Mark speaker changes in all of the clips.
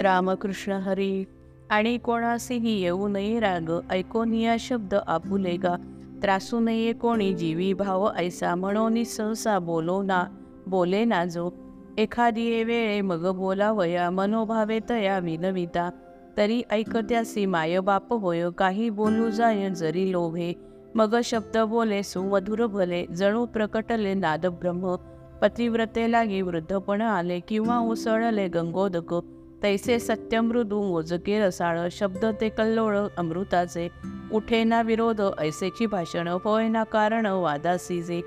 Speaker 1: रामकृष्ण हरी. आणि कोणासीही येऊ नये राग ऐकोनिया शब्द आपुले गा त्रासू नये कोणी जीवी भाव ऐसा म्हणून सहसा बोलो ना बोले ना जो. एखादी वेळे मग बोलावया मनोभावे तया विनविता. तरी ऐकत्यासी मायबाप होय काही बोलू जाय जरी लोभे. मग शब्द बोले सुमधुर भले जणू प्रकटले नाद ब्रह्म पतिव्रते लागी वृद्धपण आले किंवा उसळले गंगोदक. तैसे सत्यमृदू मोजके रसाळ शब्द ते कल्लोळ अमृताचे. उठे ना विरोध ऐसेची भाषण होय ना कारण वादासी जे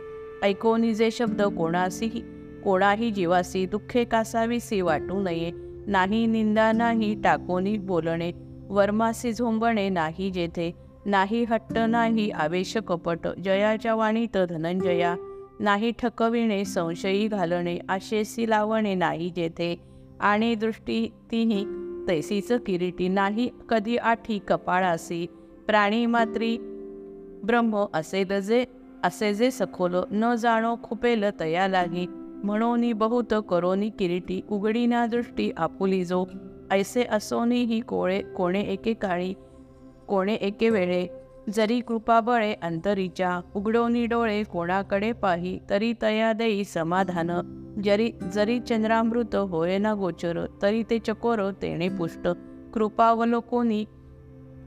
Speaker 1: ऐकोनी जे शब्द कोणासी कोणाही जीवासी दुःखे कासावीसी वाटू नये. नाही निंदा नाही टाकोनी बोलणे. वर्मासी झोंबणे नाही जेथे. नाही हट्ट नाही आवेश कपट जयाच्या वाणीत धनंजया. नाही ठकविणे संशयी घालणे आशेसी लावणे नाही जेथे. आणि दृष्टी तिही तैसीच किरीटी नाही कधी आठी कपाळासी. प्राणी मात्री ब्रह्म असे दजे असे जे सखोल न जाणो खुपेल तया लागी. म्हणून बहुत करोनी किरीटी उघडी ना दृष्टी आपुली जो. ऐसे असोनी ही कोळे कोणे एके काळी कोणे एके वेळे. जरी कृपाबळे अंतरीच्या उघडोनी डोळे कोणाकडे पाही तरी तया देई समाधान. जरी जरी चंद्रामृत होय ना गोचर तरी ते चकोर तेणे पुष्ट. कृपावलोकोनी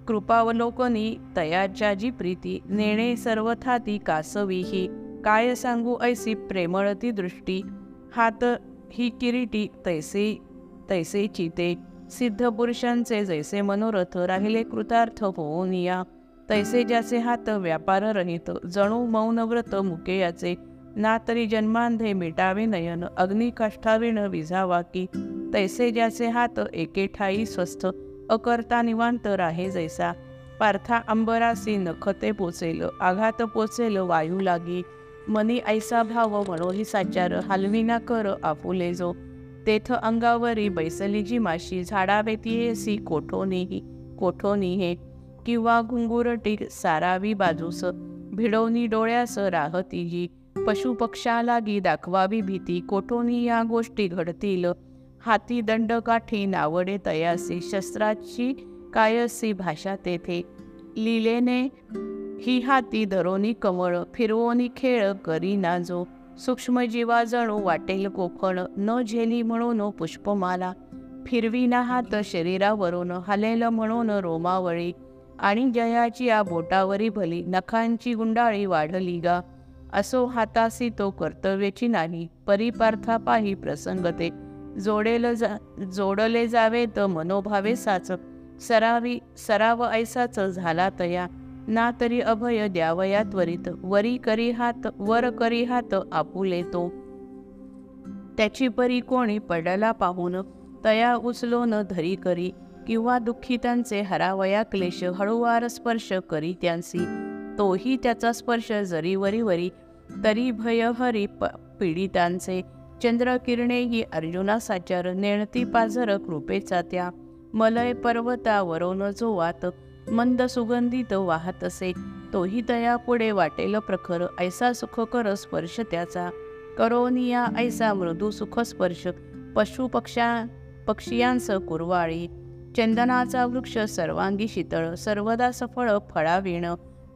Speaker 1: कृपावलोकनी तयाच्या जी प्रीती नेणे सर्वथा ती कासवीही. काय सांगू ऐसी प्रेमळती दृष्टी? हात ही किरीटी तैसे तैसे चिते. सिद्ध पुरुषांचे जैसे मनोरथ राहिले कृतार्थ होऊन या तैसे ज्याचे हात व्यापार रहित जणू मौनव्रत मुके याचे. ना तरी जन्मांधे मिटावे नयन अग्निकाष्ठाविण विझावा की. तैसे ज्याचे हात एके ठाई स्वस्थ अकर्ता निवांत राहे जैसा. पार्था अंबरासी नखते पोचेल आघात पोचेल वायू लागी. मनी ऐसा भाव मनोही साचार हलविना कर आपुले जो. तेथ अंगावरी बैसलीजी माशी झाडावेतीयेसी कोठोनी कोठोनी हे. किंवा घुंगुरटी सारावी बाजूस भिडवणी डोळ्यास राहती पशुपक्षालागी दाखवावी भीती कोठोनी या गोष्टी घडतील? हाती दंड काठी नावडे तयासी शस्त्राची कायसी भाषा तेथे. लिलेने ही हाती धरोनी कमळ फिरवोनी खेळ करी नाजो. सूक्ष्म जीवा जणू वाटेल कोफळ न झेली म्हणून पुष्पमाला. फिरवी ना हात शरीरावरून हलेल म्हणून रोमावळी. आणि जयाची या बोटावरी भली नखांची गुंडाळी वाढली गा. असो हातासी तो कर्तव्याची नाही परिपार्था पाही प्रसंगते. जोडेल जा जोडले जावे तर मनोभावे साच. सरावी सराव ऐसाच झाला तया. ना तरी अभय द्यावया त्वरित. वरी करी हात वर करी हात आपुले तो. त्याची परी कोणी पडला पाहून. तया उचलो न धरी करी. किंवा दुःखितांचे हरावया क्लेश हळूवार स्पर्श करी त्यांसी. तोही त्याचा स्पर्श जरी वरी वरी तरी भय हरी प पीडितांचे. चंद्रकिरणे ही अर्जुना साचार नेणती पाझर कृपेचा त्या. मलय पर्वतावरून जो वात मंद सुगंधित वाहत असे तोही तया पुढे वाटेल प्रखर ऐसा सुखकर स्पर्श त्याचा. करोनिया ऐसा मृदू सुख स्पर्श. पशु पक्षा पक्षियांस कुरवाळी. चंदनाचा वृक्ष सर्वांगी शीतळ सर्वदा सफळ फळाविण.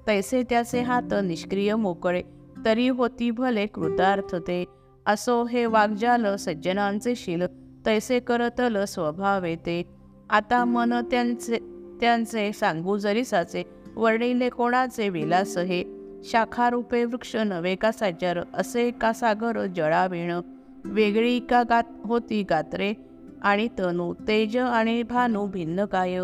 Speaker 1: तैसे त्याचे हात निष्क्रिय मोकळे तरी होती भले कृतार्थ ते असो हे वाग्जाल सज्जनांचे शील तैसे करतल स्वभावे ते. आता मन त्यांचे त्यांचे सांगू जरी साचे वर्णिले कोणाचे विलास हे. शाखारूपे वृक्ष नवे का साचर असे का सागर जळाविण. वेगळी का गात होती गात्रे? आणि तनू तेज आणि भानू भिन्न काय?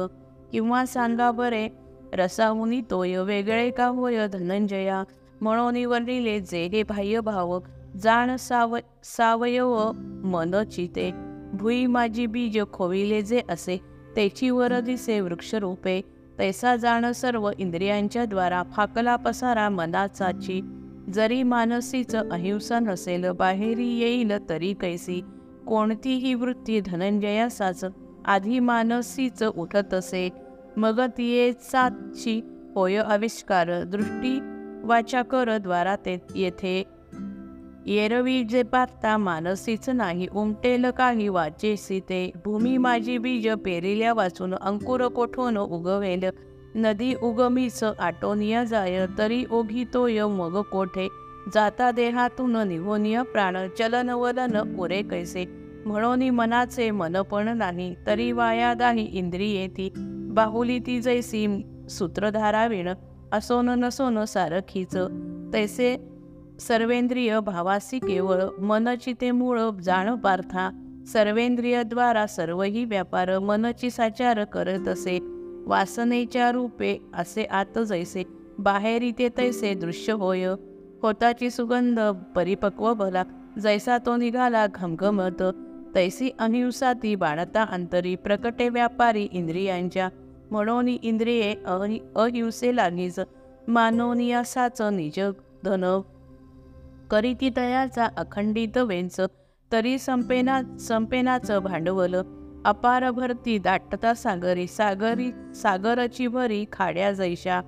Speaker 1: किंवा सांगा बरे रसाहुनी तोय वेगळे का होय धनंजया? म्हणून वर्णिले जे हे बाह्य भाव जाण साव सावयव मन चिते. भुई माझी बीज खोविले जे असे तेची वर दिसे वृक्षरूपे तैसा जाण सर्व इंद्रियांच्या द्वारा फाकला पसारा मनाचाची जरी मानसीच अहिंसा नसेल बाहेरी येईल तरी कैसी. कोणतीही वृत्ती धनंजयासाच आधी मानसीच उठत असे. मग तियेचाची होय आविष्कार दृष्टी वाचा कर द्वारा ते येथे. येरवी जे पाहता मानसीच नाही उमटेल काही वाचेसी ते. भूमी माझी बीज पेरिल्या वाचून अंकुर कोठून उगवेल? नदी उगमीच आटोनिया जाय तरी ओघितोय मग कोठे? जाता देहातून निघोनिय प्राण चलन वलन पुरे कैसे? म्हणून मनाचे मन पण नाही तरी वाया दाही इंद्रिये ती. बाहुली ती जैसी सूत्रधारा विण असोन नसोन सारखीच. तैसे सर्वेंद्रिय भावासी केवळ मनची ते मूळ जाण पार्था. सर्वेंद्रियद्वारा सर्वही व्यापार मनची साचार करत असे. वासनेच्या रूपे असे आत जैसे बाहेरी ते तैसे दृश्य होय. होताची सुगंध परिपक्व भला जैसा तो निघाला घमघमत तैसी अहिंसा ती बाळता अंतरी प्रकटे व्यापारी इंद्रियांच्या म्हणून इंद्रिये अहि अहिंसे लागीच मानवनियासाच निज धन. करीती तयाचा अखंडित वेंच तरी संपेना संपेनाचं भांडवल अपार भरती दाटता सागरी सागरी सागरची भरी खाड्या जैशा.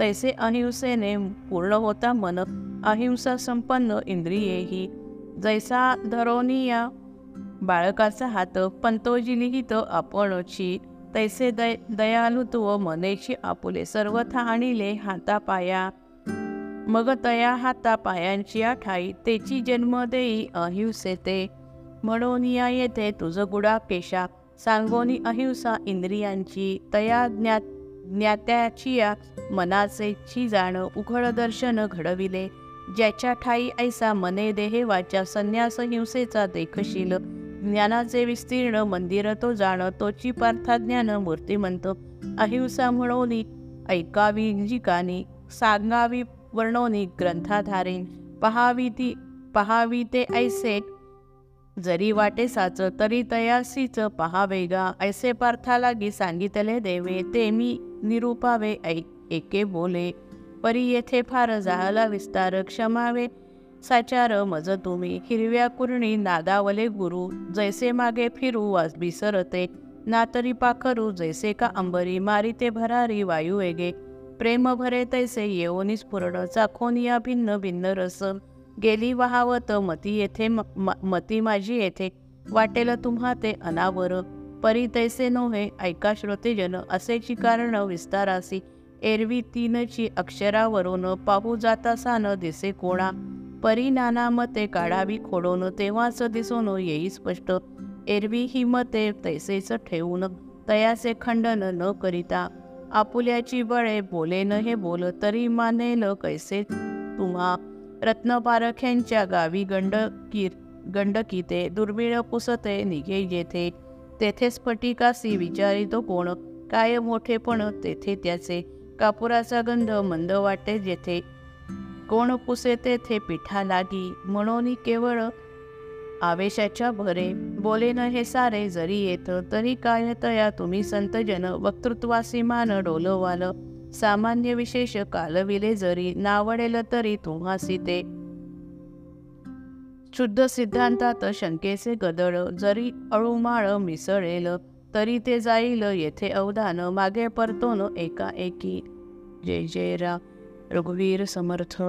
Speaker 1: तैसे अहिंसेने पूर्ण होता मन अहिंसा संपन्न इंद्रियेही. जैसा धरोनिया बाळकाचा हात पंतोजी लिहित आपणची तैसे दय दयालुत्व मनेची आपुले सर्वथा आणिले हातापाया. मग तया हाता पायांची ठाई तेची जन्म देई अहिंसे ते. म्हणून या येथे तुझ गुडा पेशा सांगोनी अहिंसा इंद्रियांची तया ज्ञात ज्ञात्याची या मनाचे ची जाण उघड दर्शन घडविले. ज्याच्या ठाई ऐसा मने देहे वाचा संन्यास हिंसेचा देखशील. ज्ञानाचे विस्तीर्ण मंदिर तो जाण तोची पार्थाज्ञान मूर्तिमंत. अहिंसा म्हणोनी ऐकावी जिकानी सांगावी वर्णोनी ग्रंथाधारे पहावी ती पहावी ते ऐसे जरी वाटे साच तरी तयासीच पहावेगा ऐसे पार्थालागी सांगितले देवे ते मी निरूपावे ऐ एके बोले. परी येथे फार झाला विस्तार क्षमावे साचार मज तुम्ही. हिरव्या कुरणी नादावले गुरु जैसे मागे फिरू वास बिसरते. नातरी पाखरू जैसे का अंबरी मारिते भरारी वायू वेगे. प्रेम भरे तैसे येऊनी स्फुरण चाखोनिया भिन्न भिन्न रस. गेली वाहावत मती येथे मती माझी येथे. वाटेल तुम्हा ते अनावर परी तैसे नोहे ऐका श्रोतेजन असेची कारण विस्तारासी. एरवी तीनची अक्षरावरून पाहू जातासा न दिसे कोणा. परी नाना मते काढावी खोडून तेव्हाच दिसून येई स्पष्ट. एरवी ही मते तैसेच ठेवून तयाचे खंडन न करिता. आपुल्याची बळे बोले न हे बोल तरी मानेल कैसे तुम्हा. रत्नपारख्यांच्या गावी गंडकीर गंडकीते दुर्मिळ पुसते निघे जेथे. तेथे स्फटिकासी विचारितो कोण काय मोठेपण तेथे त्याचे. कापुराचा गंध मंद वाटे जेथे. कोण पुसे तेथे पिठा लागी म्हणून केवळ आवेशाच्या भरे. बोले न हे सारे जरी येत तरी काय तया तुम्ही संतजन वक्तृत्वासी मान डोलवाल. सामान्य विशेष कालविले जरी नावडेल तरी तुम्हासी ते शुद्ध सिद्धांतात शंकेचे गदळ जरी अळुमाळ मिसळेल तरी ते जाईल येथे अवधान मागे परतोन एका एकी जय जय रा. रघुवीर समर्थ.